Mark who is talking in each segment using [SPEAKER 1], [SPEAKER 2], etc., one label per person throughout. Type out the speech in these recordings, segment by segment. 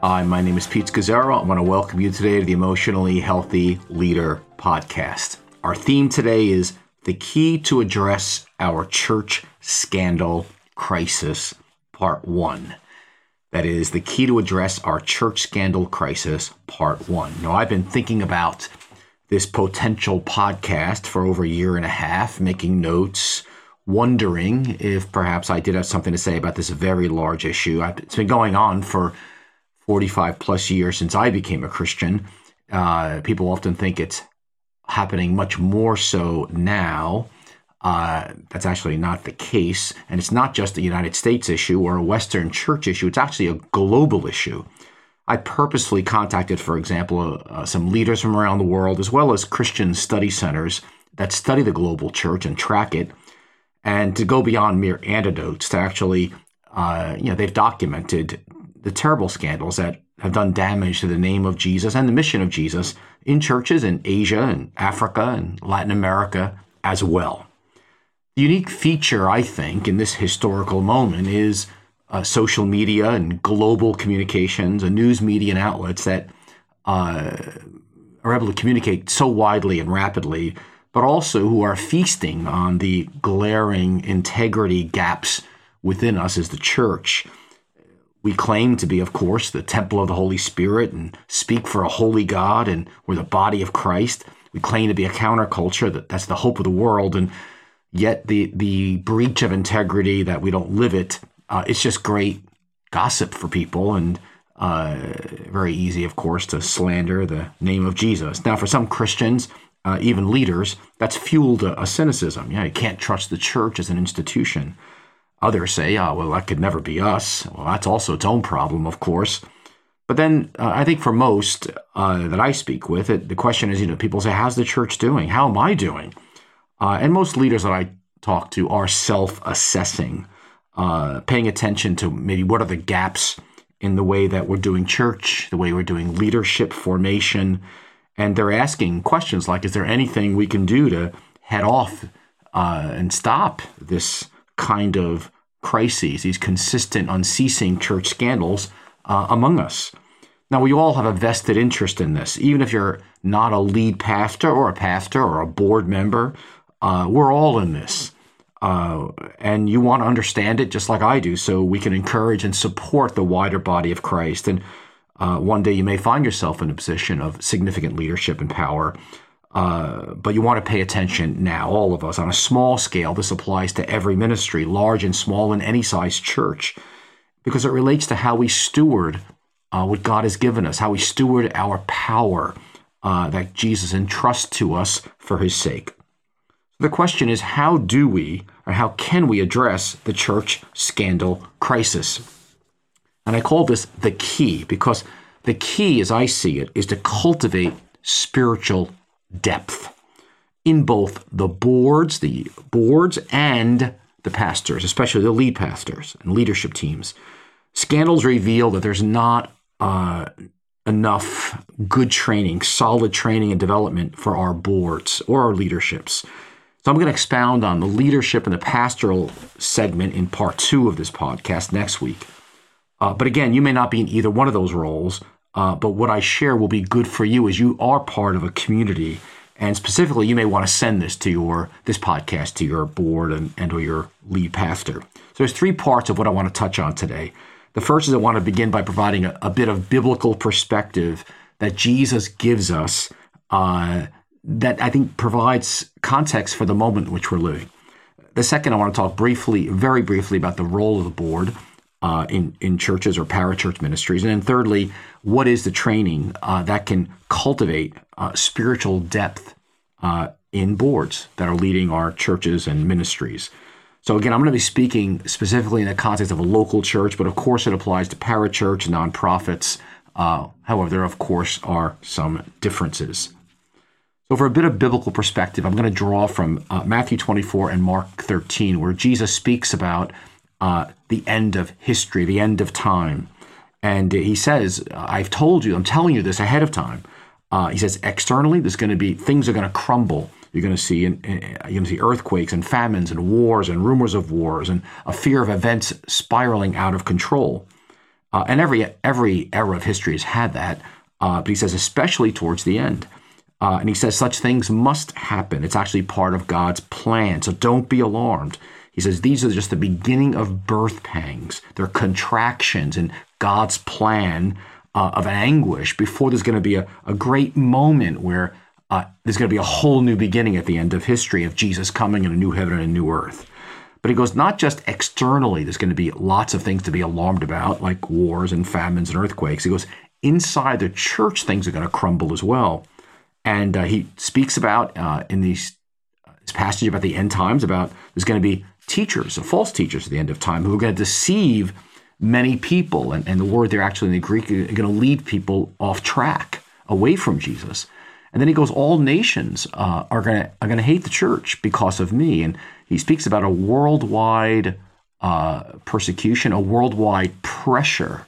[SPEAKER 1] Hi, my name is Pete Scazzero. I want to welcome you today to the Emotionally Healthy Leader podcast. Our theme today is the key to address our church scandal crisis, part one. That is the key to address our church scandal crisis, part one. Now, I've been thinking about this potential podcast for over a year and a half, making notes, wondering if perhaps I did have something to say about this very large issue. It's been going on for 45 plus years since I became a Christian. Uh, people often think it's happening much more so now. Uh, that's actually not the case. And it's not just a United States issue or a Western church issue, it's actually a global issue. I purposefully contacted, for example, uh, some leaders from around the world, as well as Christian study centers that study the global church and track it, and to go beyond mere anecdotes, to actually, uh, you know, they've documented the terrible scandals that have done damage to the name of Jesus and the mission of Jesus in churches in Asia and Africa and Latin America as well. The unique feature, I think, in this historical moment is uh, social media and global communications and news media and outlets that uh, are able to communicate so widely and rapidly, but also who are feasting on the glaring integrity gaps within us as the church. We claim to be, of course, the temple of the Holy Spirit and speak for a holy God, and we're the body of Christ. We claim to be a counterculture, that that's the hope of the world, and yet the the breach of integrity that we don't live it, uh, it's just great gossip for people and uh, very easy, of course, to slander the name of Jesus. Now, for some Christians, uh, even leaders, that's fueled a, a cynicism. Yeah, you can't trust the church as an institution. Others say, oh, well, that could never be us. Well, that's also its own problem, of course. But then uh, I think for most uh, that I speak with, it, the question is, you know, people say, how's the church doing? How am I doing? Uh, and most leaders that I talk to are self assessing, uh, paying attention to maybe what are the gaps in the way that we're doing church, the way we're doing leadership formation. And they're asking questions like, is there anything we can do to head off uh, and stop this? Kind of crises, these consistent, unceasing church scandals uh, among us. Now, we all have a vested interest in this, even if you're not a lead pastor or a pastor or a board member. Uh, we're all in this. Uh, and you want to understand it just like I do, so we can encourage and support the wider body of Christ. And uh, one day you may find yourself in a position of significant leadership and power. Uh, but you want to pay attention now, all of us, on a small scale. This applies to every ministry, large and small, in any size church, because it relates to how we steward uh, what God has given us, how we steward our power uh, that Jesus entrusts to us for his sake. The question is how do we, or how can we address the church scandal crisis? And I call this the key because the key, as I see it, is to cultivate spiritual depth in both the boards, the boards and the pastors, especially the lead pastors and leadership teams. Scandals reveal that there's not uh, enough good training, solid training and development for our boards or our leaderships. So I'm going to expound on the leadership and the pastoral segment in part two of this podcast next week. Uh, but again, you may not be in either one of those roles. Uh, but what I share will be good for you as you are part of a community. And specifically, you may want to send this to your this podcast to your board and, and or your lead pastor. So there's three parts of what I want to touch on today. The first is I want to begin by providing a, a bit of biblical perspective that Jesus gives us uh, that I think provides context for the moment in which we're living. The second, I want to talk briefly, very briefly, about the role of the board uh, in in churches or parachurch ministries, and then thirdly, what is the training uh, that can cultivate uh, spiritual depth uh, in boards that are leading our churches and ministries. So again, I'm going to be speaking specifically in the context of a local church, but of course it applies to parachurch, nonprofits. Uh, however, there of course are some differences. So, for a bit of biblical perspective, I'm going to draw from uh, Matthew 24 and Mark 13, where Jesus speaks about uh, the end of history, the end of time. And he says, I've told you, I'm telling you this ahead of time. Uh, he says, externally, there's going to be things are going to crumble. You're going to see you're going to see earthquakes and famines and wars and rumors of wars and a fear of events spiraling out of control. Uh, and every every era of history has had that. Uh, but he says, especially towards the end. Uh, and he says, such things must happen. It's actually part of God's plan. So don't be alarmed. He says, these are just the beginning of birth pangs. They're contractions in God's plan uh, of anguish before there's going to be a, a great moment where uh, there's going to be a whole new beginning at the end of history of Jesus coming in a new heaven and a new earth. But he goes, not just externally, there's going to be lots of things to be alarmed about, like wars and famines and earthquakes. He goes, inside the church, things are going to crumble as well. And uh, he speaks about uh, in these, uh, this passage about the end times, about there's going to be teachers, false teachers at the end of time, who are going to deceive many people. And, and the word there actually in the Greek is going to lead people off track, away from Jesus. And then he goes, all nations uh, are going to are to hate the church because of me. And he speaks about a worldwide uh, persecution, a worldwide pressure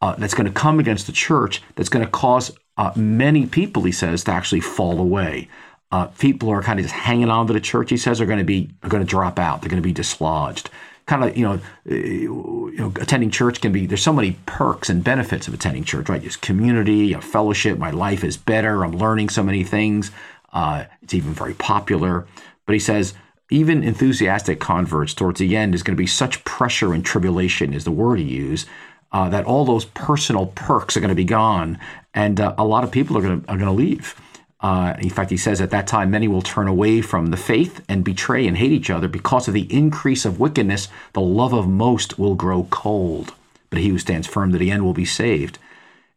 [SPEAKER 1] uh, that's going to come against the church. That's going to cause uh, many people, he says, to actually fall away. Uh, people are kind of just hanging on to the church. He says are going to be are going to drop out. They're going to be dislodged kind of you know, uh, you know, attending church can be. There's so many perks and benefits of attending church, right? Just community, a fellowship. My life is better. I'm learning so many things. Uh, it's even very popular. But he says even enthusiastic converts towards the end is going to be such pressure and tribulation is the word he used. Uh, that all those personal perks are going to be gone, and uh, a lot of people are going to are going to leave. Uh, in fact, he says at that time, many will turn away from the faith and betray and hate each other because of the increase of wickedness. The love of most will grow cold, but he who stands firm to the end will be saved.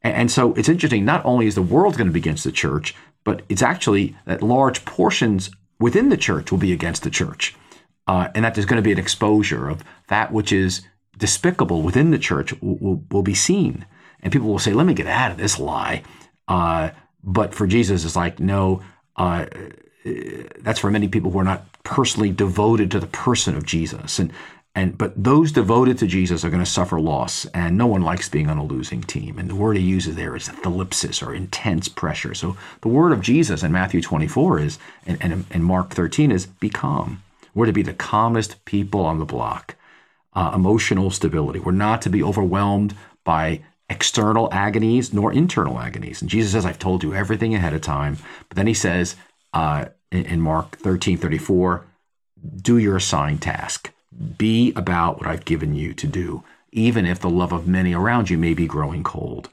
[SPEAKER 1] And, and so it's interesting. Not only is the world going to be against the church, but it's actually that large portions within the church will be against the church, uh, and that there's going to be an exposure of that which is despicable within the church will, will, will be seen, and people will say, "Let me get out of this lie." Uh, but for Jesus, it's like, no, uh, that's for many people who are not personally devoted to the person of Jesus. And, and but those devoted to Jesus are going to suffer loss, and no one likes being on a losing team. And the word he uses there is thlipsis or intense pressure. So the word of Jesus in Matthew 24 is, and, and in Mark 13 is, be calm. We're to be the calmest people on the block. Uh, emotional stability. We're not to be overwhelmed by external agonies nor internal agonies. And Jesus says, I've told you everything ahead of time. But then he says uh, in, Mark 13 34, do your assigned task. Be about what I've given you to do, even if the love of many around you may be growing cold.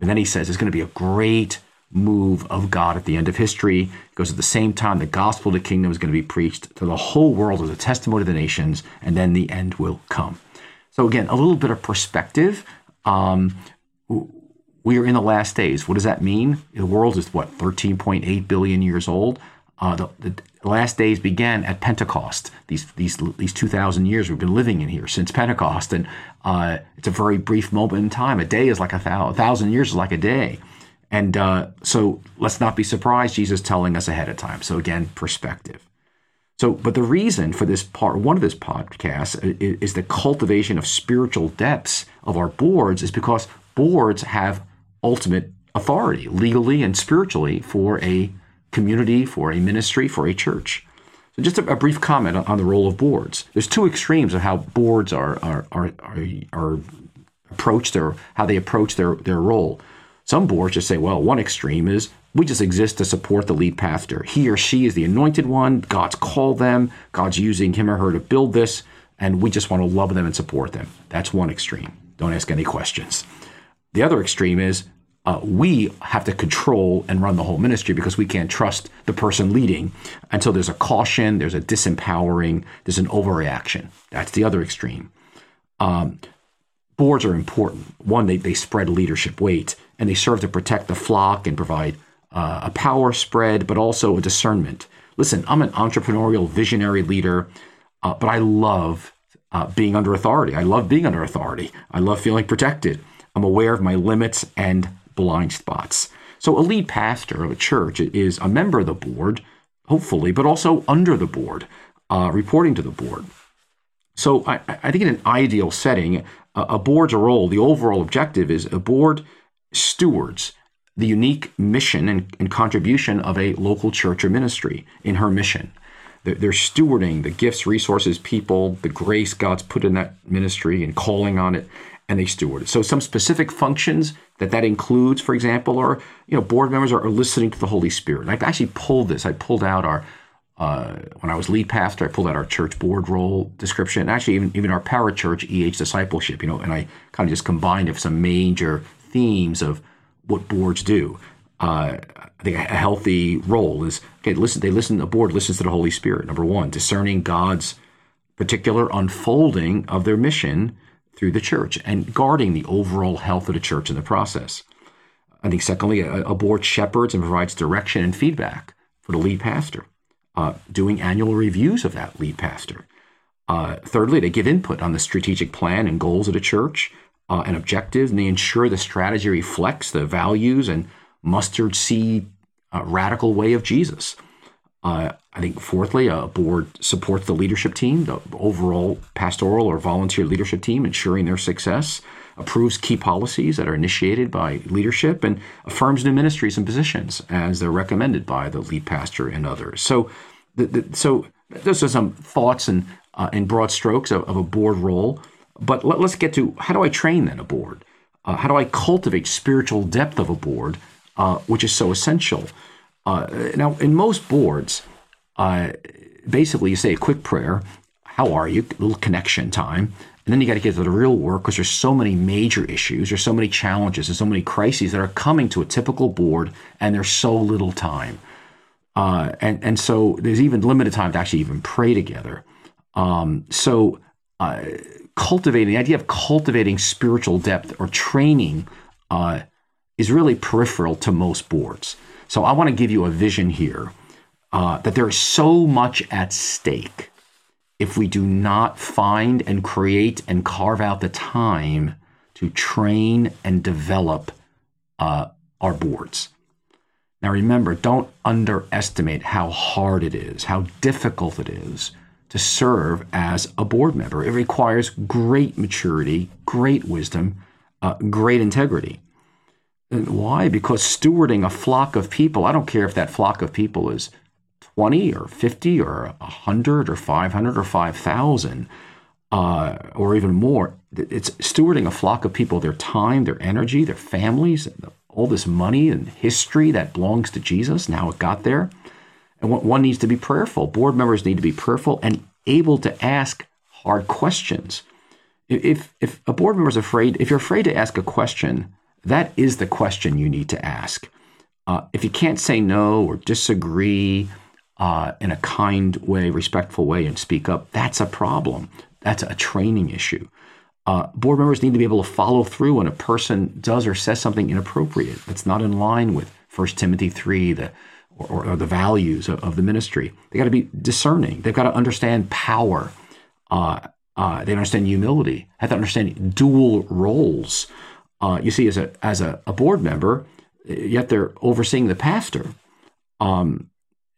[SPEAKER 1] And then he says, it's going to be a great move of God at the end of history because at the same time the gospel of the kingdom is going to be preached to the whole world as a testimony to the nations, and then the end will come. So again, a little bit of perspective. Um, we are in the last days. What does that mean? The world is what 13.8 billion years old. Uh, the, the, last days began at Pentecost. These these these 2,000 years we've been living in here since Pentecost, and uh, it's a very brief moment in time. A day is like a thousand, a thousand years is like a day, and uh, so let's not be surprised. Jesus telling us ahead of time. So again, perspective. So, but the reason for this part one of this podcast is, is the cultivation of spiritual depths of our boards is because boards have ultimate authority legally and spiritually for a community, for a ministry, for a church. So just a, a brief comment on, the role of boards. There's two extremes of how boards are are are, are, are approached or how they approach their their role. Some boards just say, well, one extreme is we just exist to support the lead pastor. He or she is the anointed one. God's called them. God's using him or her to build this, and we just want to love them and support them. That's one extreme. Don't ask any questions. The other extreme is uh, we have to control and run the whole ministry because we can't trust the person leading until there's a caution, there's a disempowering, there's an overreaction. That's the other extreme. Um, boards are important. One, they, they spread leadership weight and they serve to protect the flock and provide uh, a power spread, but also a discernment. Listen, I'm an entrepreneurial, visionary leader, uh, but I love uh, being under authority. I love being under authority. I love feeling protected. I'm aware of my limits and blind spots. So, a lead pastor of a church is a member of the board, hopefully, but also under the board, uh, reporting to the board. So, I, I, think in an ideal setting, a, a board's role, the overall objective is a board stewards the unique mission and, and contribution of a local church or ministry in her mission. They're, they're stewarding the gifts, resources, people, the grace God's put in that ministry and calling on it and they steward it. So some specific functions that that includes, for example, are you know board members are, are listening to the Holy Spirit. And I've actually pulled this. I pulled out our uh, when I was lead pastor, I pulled out our church board role description, and actually even even our parachurch EH discipleship. You know, and I kind of just combined it some major themes of what boards do. Uh, I think a healthy role is okay. Listen, they listen. The board listens to the Holy Spirit. Number one, discerning God's particular unfolding of their mission through the church and guarding the overall health of the church in the process. I think, secondly, a, a board shepherds and provides direction and feedback for the lead pastor, uh, doing annual reviews of that lead pastor. Uh, thirdly, they give input on the strategic plan and goals of the church uh, and objectives, and they ensure the strategy reflects the values and mustard seed uh, radical way of Jesus. Uh, I think, fourthly, a board supports the leadership team, the overall pastoral or volunteer leadership team, ensuring their success, approves key policies that are initiated by leadership, and affirms new ministries and positions as they're recommended by the lead pastor and others. So, the, the, so those are some thoughts and uh, in broad strokes of, of, a board role. But let, us get to how do I train then a board? Uh, how do I cultivate spiritual depth of a board, uh, which is so essential? Uh, now, in most boards, uh, basically you say a quick prayer, how are you? A little connection time. And then you got to get to the real work because there's so many major issues, there's so many challenges, and so many crises that are coming to a typical board, and there's so little time. Uh, and and so there's even limited time to actually even pray together. Um, so uh, cultivating the idea of cultivating spiritual depth or training uh, is really peripheral to most boards. So I want to give you a vision here uh, that there is so much at stake if we do not find and create and carve out the time to train and develop uh, our boards. Now, remember, don't underestimate how hard it is, how difficult it is to serve as a board member. It requires great maturity, great wisdom, uh, great integrity. Why? Because stewarding a flock of people, I don't care if that flock of people is 20 or 50 or 100 or 500 or 5,000 uh, or even more. It's stewarding a flock of people, their time, their energy, their families, all this money and history that belongs to Jesus and how it got there. And one needs to be prayerful. Board members need to be prayerful and able to ask hard questions. If, if a board member is afraid, if you're afraid to ask a question, that is the question you need to ask. Uh, if you can't say no or disagree uh, in a kind way, respectful way, and speak up, that's a problem. That's a training issue. Uh, board members need to be able to follow through when a person does or says something inappropriate that's not in line with 1 Timothy 3, the or, or the values of, of, the ministry. They got to be discerning. They've got to understand power. Uh, uh, they understand humility. Have to understand dual roles uh, you see, as a as a, a, board member, yet they're overseeing the pastor, um,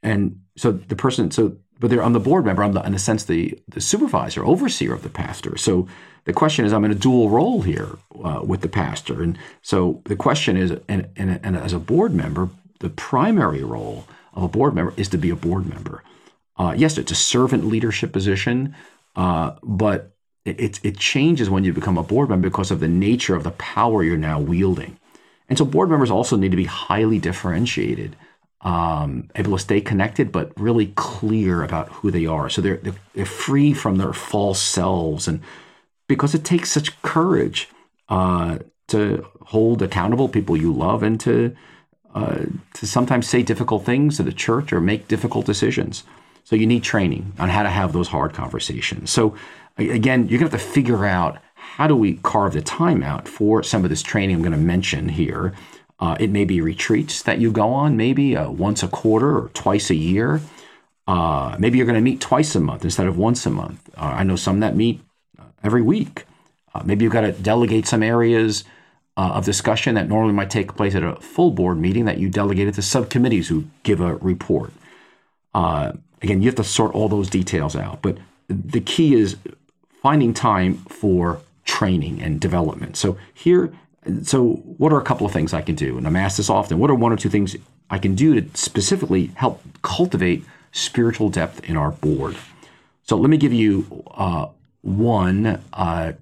[SPEAKER 1] and so the person, so but they're on the board member. I'm the, in a sense the the supervisor, overseer of the pastor. So the question is, I'm in a dual role here uh, with the pastor, and so the question is, and, and, and as a board member, the primary role of a board member is to be a board member. Uh, yes, it's a servant leadership position, uh, but it, it changes when you become a board member because of the nature of the power you're now wielding. And so board members also need to be highly differentiated, um, able to stay connected, but really clear about who they are. So they're, they're, they're free from their false selves. And because it takes such courage uh, to hold accountable people you love and to, uh, to sometimes say difficult things to the church or make difficult decisions. So you need training on how to have those hard conversations. So again, you're going to have to figure out how do we carve the time out for some of this training I'm going to mention here. Uh, it may be retreats that you go on, maybe uh, once a quarter or twice a year. Uh, maybe you're going to meet twice a month instead of once a month. Uh, I know some that meet uh, every week. Uh, maybe you've got to delegate some areas of discussion that normally might take place at a full board meeting that you delegate it to subcommittees who give a report. again, you have to sort all those details out. But the key is finding time for training and development. So here, so what are a couple of things I can do? And I'm asked this often. What are one or two things I can do to specifically help cultivate spiritual depth in our board? So let me give you uh, one uh,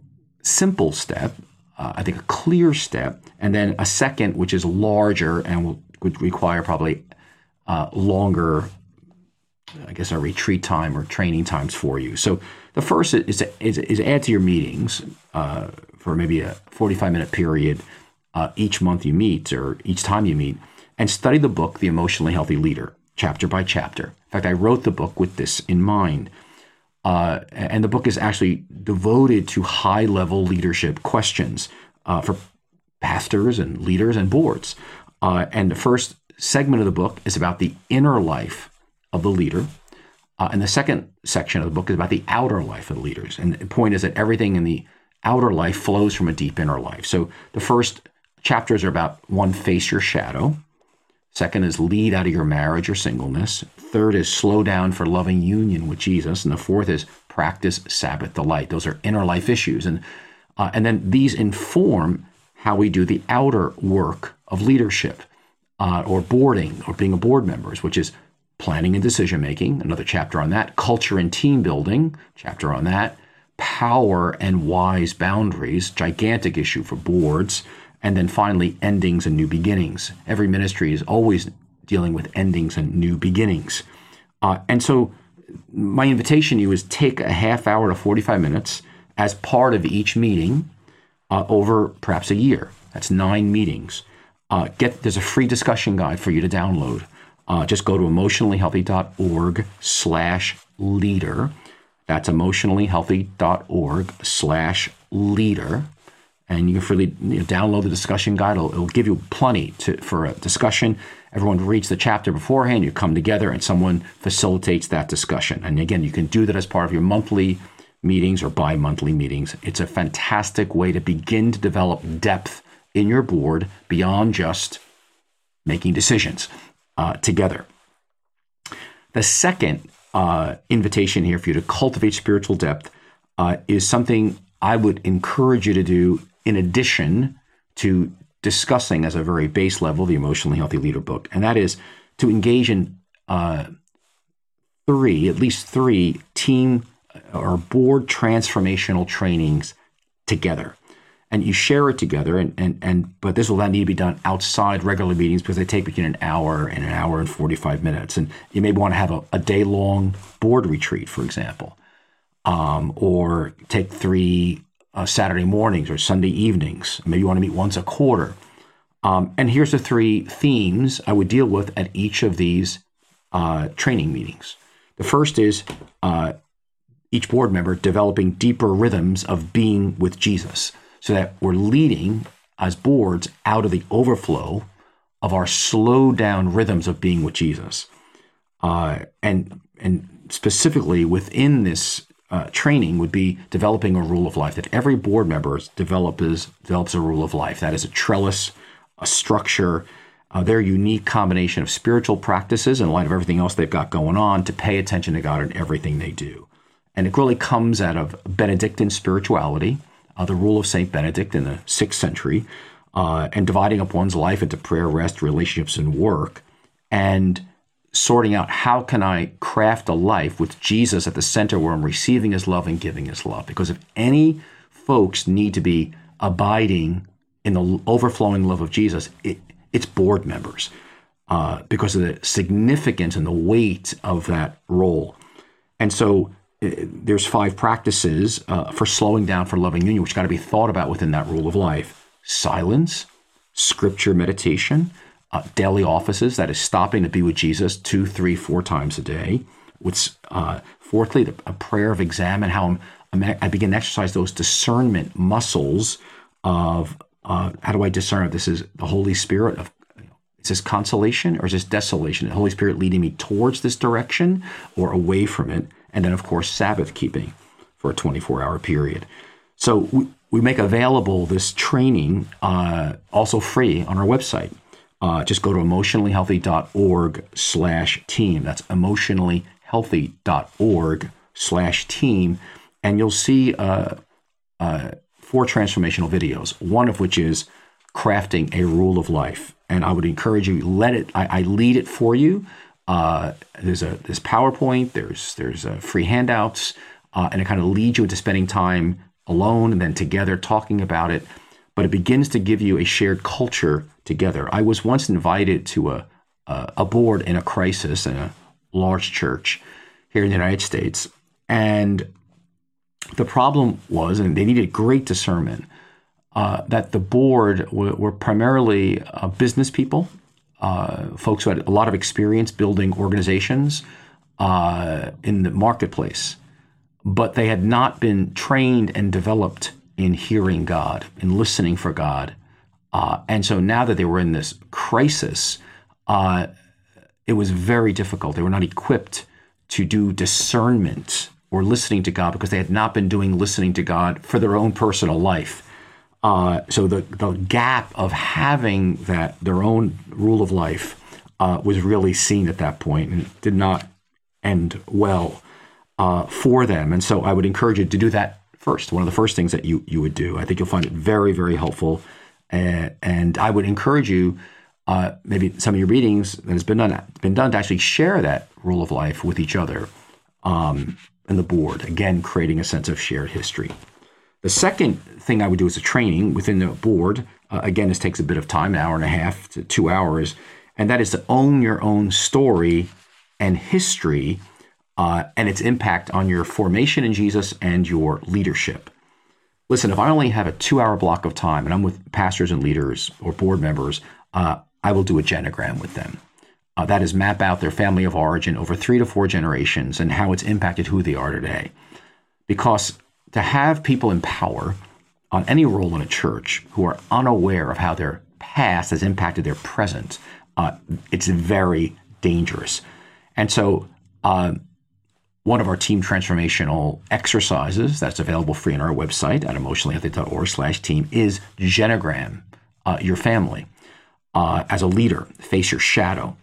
[SPEAKER 1] simple step uh, I think, a clear step, and then a second, which is larger and will, would require probably uh, longer, I guess, a retreat time or training times for you. So the first is is, is add to your meetings uh, for maybe a 45 minute period uh, each month you meet or each time you meet, and study the book, The Emotionally Healthy Leader, chapter by chapter. In fact, I wrote the book with this in mind. Uh, and the book is actually devoted to high level leadership questions uh, for pastors and leaders and boards. Uh, and the first segment of the book is about the inner life of the leader. Uh, and the second section of the book is about the outer life of the leaders. And the point is that everything in the outer life flows from a deep inner life. So the first chapters are about one, face your shadow. Second is lead out of your marriage or singleness. Third is slow down for loving union with Jesus. And the fourth is practice Sabbath delight. Those are inner life issues. And, uh, and then these inform how we do the outer work of leadership uh, or boarding or being a board members, which is planning and decision making, another chapter on that, culture and team building, chapter on that, power and wise boundaries, gigantic issue for boards, and then finally, endings and new beginnings. Every ministry is always dealing with endings and new beginnings. Uh, and so, my invitation to you is take a half hour to 45 minutes as part of each meeting uh, over perhaps a year. That's nine meetings. Uh, get there's a free discussion guide for you to download. Uh, just go to emotionallyhealthy.org slash leader. That's emotionallyhealthy.org slash leader and you can freely you know, download the discussion guide. It'll, it'll, give you plenty to, for a discussion. Everyone reads the chapter beforehand. You come together, and someone facilitates that discussion. And again, you can do that as part of your monthly meetings or bi-monthly meetings. It's a fantastic way to begin to develop depth in your board beyond just making decisions uh, together. The second uh, invitation here for you to cultivate spiritual depth uh, is something I would encourage you to do in addition to discussing as a very base level the emotionally healthy leader book, and that is to engage in uh, three, at least three team or board transformational trainings together. And you share it together, and, and, and but this will then need to be done outside regular meetings because they take between an hour and an hour and 45 minutes. And you may want to have a, a day long board retreat, for example, um, or take three uh, Saturday mornings or Sunday evenings. Maybe you want to meet once a quarter. Um, and here's the three themes I would deal with at each of these uh, training meetings. The first is uh, each board member developing deeper rhythms of being with Jesus so that we're leading as boards out of the overflow of our slow down rhythms of being with Jesus. Uh, and, and specifically within this uh, training would be developing a rule of life that every board member develops develops a rule of life. That is a trellis, a structure, uh, their unique combination of spiritual practices in light of everything else they've got going on to pay attention to God in everything they do. And it really comes out of Benedictine spirituality, uh, the rule of Saint Benedict in the sixth century, uh, and dividing up one's life into prayer, rest, relationships, and work. And sorting out how can I craft a life with Jesus at the center where I'm receiving his love and giving his love. Because if any folks need to be abiding in the overflowing love of Jesus, it, it's board members uh, because of the significance and the weight of that role. And so there's five practices uh, for slowing down for loving union, which got to be thought about within that rule of life silence, scripture meditation, uh, daily offices, that is stopping to be with Jesus two, three, four times a day. With, uh, fourthly, the, a prayer of examine how I'm, i begin to exercise those discernment muscles of uh, how do I discern if this is the Holy Spirit of is this consolation or is this desolation? The Holy Spirit leading me towards this direction or away from it? And then, of course, Sabbath keeping for a 24 hour period. So we, we make available this training uh, also free on our website uh, just go to emotionallyhealthy.org slash team. That's emotionallyhealthy.org slash team. And you'll see uh, uh, four transformational videos, one of which is crafting a rule of life. And I would encourage you, let it, I, I lead it for you. Uh, there's a there's PowerPoint, there's there's uh, free handouts, uh, and it kind of leads you into spending time alone and then together talking about it but it begins to give you a shared culture together. I was once invited to a, a, a board in a crisis in a large church here in the United States. And the problem was, and they needed great discernment, uh, that the board were, primarily uh, business people, uh, folks who had a lot of experience building organizations uh, in the marketplace, but they had not been trained and developed in hearing God, in listening for God. Uh, and so now that they were in this crisis, uh, it was very difficult. They were not equipped to do discernment or listening to God because they had not been doing listening to God for their own personal life. Uh, so the, the gap of having that their own rule of life uh, was really seen at that point and did not end well uh, for them. And so I would encourage you to do that first. One of the first things that you you would do. I think you'll find it very very helpful. Uh, and I would encourage you, uh, maybe some of your readings that has been done been done to actually share that rule of life with each other um, and the board. Again, creating a sense of shared history. The second thing I would do as a training within the board. Uh, again, this takes a bit of time, an hour and a half to two hours, and that is to own your own story and history uh, and its impact on your formation in Jesus and your leadership. Listen, if I only have a two hour block of time and I'm with pastors and leaders or board members, uh, I will do a genogram with them. Uh, that is, map out their family of origin over three to four generations and how it's impacted who they are today. Because to have people in power on any role in a church who are unaware of how their past has impacted their present, uh, it's very dangerous. And so, uh, one of our team transformational exercises that's available free on our website at emotionallyhealthy.org slash team is genogram uh, your family uh, as a leader face your shadow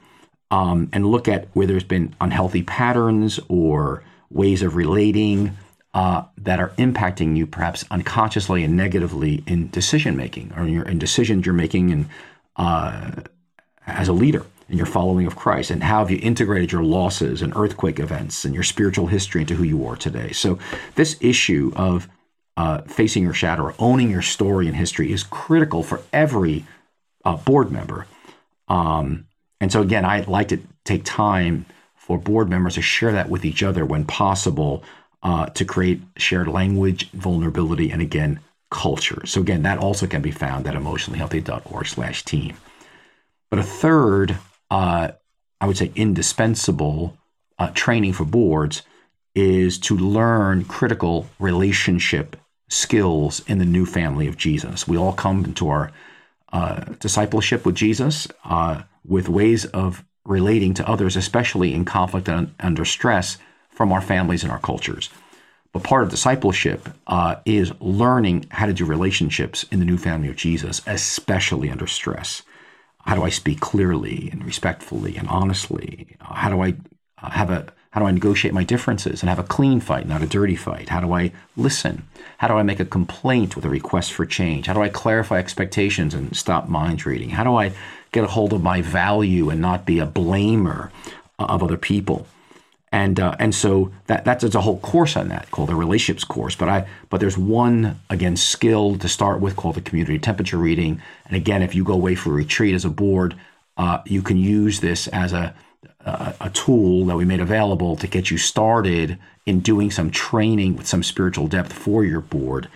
[SPEAKER 1] um, and look at where there's been unhealthy patterns or ways of relating uh, that are impacting you perhaps unconsciously and negatively in decision making or in, your, in decisions you're making in, uh, as a leader in your following of Christ? And how have you integrated your losses and earthquake events and your spiritual history into who you are today? So, this issue of uh, facing your shadow or owning your story and history is critical for every uh, board member. Um, and so, again, I'd like to take time for board members to share that with each other when possible uh, to create shared language, vulnerability, and again, culture. So again, that also can be found at emotionallyhealthy.org slash team. But a third uh, I would say, indispensable uh, training for boards is to learn critical relationship skills in the new family of Jesus. We all come into our uh, discipleship with Jesus uh, with ways of relating to others, especially in conflict and under stress from our families and our cultures. But part of discipleship uh, is learning how to do relationships in the new family of Jesus, especially under stress. How do I speak clearly and respectfully and honestly? How do I uh, have a how do I negotiate my differences and have a clean fight, not a dirty fight? How do I listen? How do I make a complaint with a request for change? How do I clarify expectations and stop mind reading? How do I get a hold of my value and not be a blamer of other people? And uh, and so that that's a whole course on that called the relationships course. But I but there's one again skill to start with called the community temperature reading. And again, if you go away for a retreat as a board, uh, you can use this as a, a a tool that we made available to get you started in doing some training with some spiritual depth for your board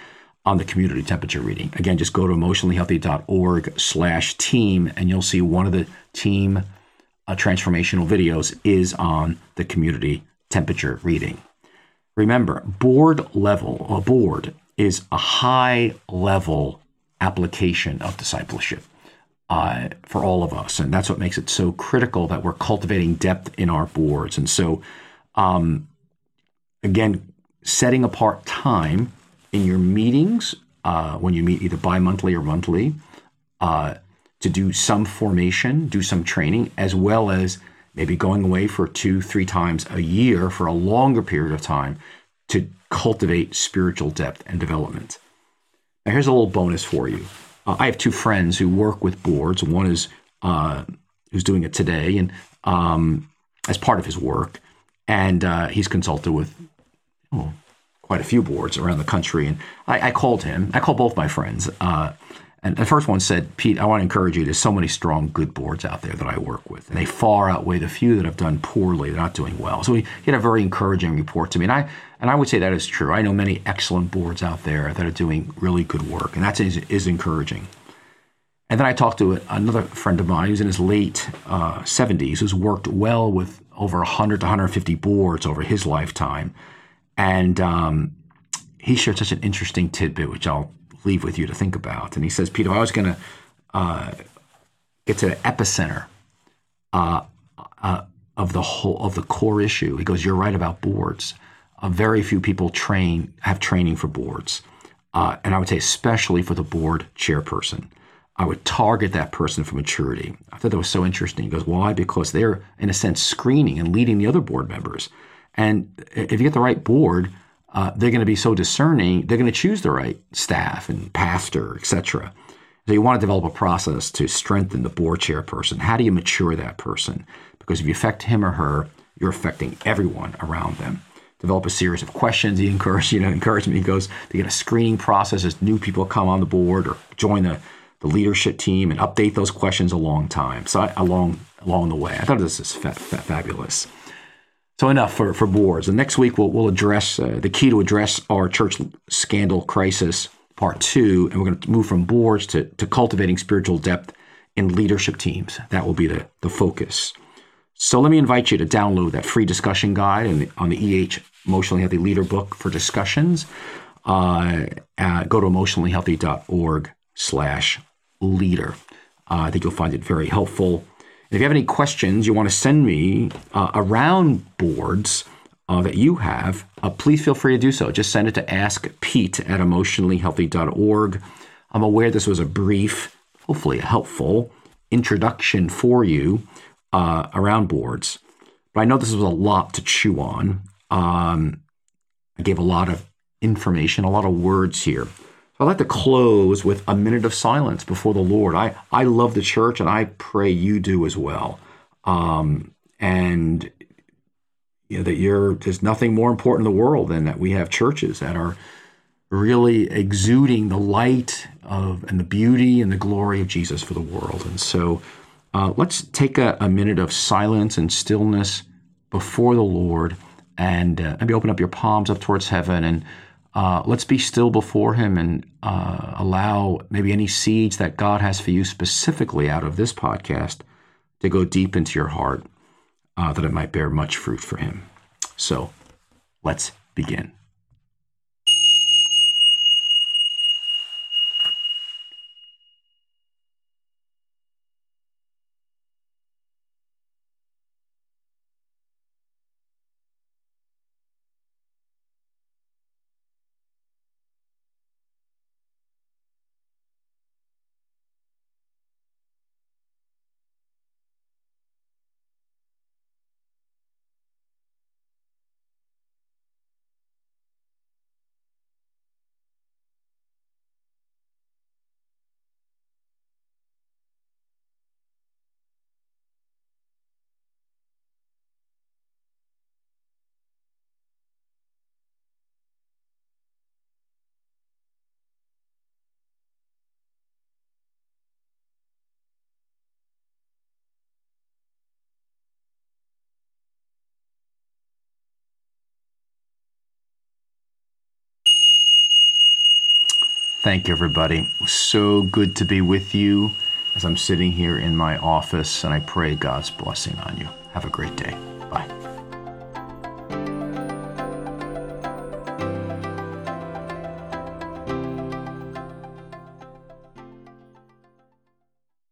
[SPEAKER 1] on the community temperature reading. Again, just go to emotionallyhealthy.org slash team and you'll see one of the team uh, transformational videos is on the community temperature reading. Remember, board level, a board is a high level application of discipleship uh, for all of us. And that's what makes it so critical that we're cultivating depth in our boards. And so, um, again, setting apart time in your meetings uh, when you meet either bi monthly or monthly. Uh, to do some formation, do some training, as well as maybe going away for two, three times a year for a longer period of time to cultivate spiritual depth and development. Now, here's a little bonus for you. Uh, I have two friends who work with boards. One is uh, who's doing it today, and um, as part of his work, and uh, he's consulted with oh, quite a few boards around the country. And I, I, called him. I called both my friends uh, And the first one said, Pete, I want to encourage you. There's so many strong, good boards out there that I work with, and they far outweigh the few that have done poorly. They're not doing well. So he, had a very encouraging report to me, and I and I would say that is true. I know many excellent boards out there that are doing really good work, and that is, is encouraging. And then I talked to another friend of mine who's in his late uh, 70s, who's worked well with over 100 to 150 boards over his lifetime, and um, he shared such an interesting tidbit, which I'll leave with you to think about. And he says, Peter, I was going to uh, get to the epicenter uh, uh, of the whole of the core issue. He goes, "You're right about boards. Uh, very few people train have training for boards, uh, and I would say especially for the board chairperson." I would target that person for maturity. I thought that was so interesting. He goes, why? Because they're, in a sense, screening and leading the other board members. And if you get the right board, uh, they're going to be so discerning, they're going to choose the right staff and pastor, etc. So you want to develop a process to strengthen the board chairperson. How do you mature that person? Because if you affect him or her, you're affecting everyone around them. Develop a series of questions. He encouraged, you know, encouraged me. He goes to get a screening process as new people come on the board or join the, the leadership team and update those questions a long time. So I, along along the way, I thought this is fa- fa- fabulous. So enough for, for boards. And next week we'll, we'll address uh, the key to address our church scandal crisis, part two, and we're going to move from boards to, to cultivating spiritual depth in leadership teams. That will be the, the focus. So let me invite you to download that free discussion guide the, on the EH Emotionally Healthy Leader book for discussions. Uh, uh, go to emotionallyhealthy.org slash leader. Uh, I think you'll find it very helpful. If you have any questions you want to send me uh, around boards uh, that you have, uh, please feel free to do so. Just send it to ask Pete at emotionallyhealthy.org. I'm aware this was a brief, hopefully a helpful introduction for you uh, around boards, but I know this was a lot to chew on. Um, I gave a lot of information, a lot of words here. I'd like to close with a minute of silence before the Lord. I, I love the church and I pray you do as well. Um, and you know, that you're there's nothing more important in the world than that we have churches that are really exuding the light of and the beauty and the glory of Jesus for the world. And so uh, let's take a, a, minute of silence and stillness before the Lord and uh, maybe open up your palms up towards heaven and uh, let's be still before Him and uh, allow maybe any seeds that God has for you specifically out of this podcast to go deep into your heart uh, that it might bear much fruit for Him. So let's begin. Thank you, everybody. So good to be with you as I'm sitting here in my office, and I pray God's blessing on you. Have a great day. Bye.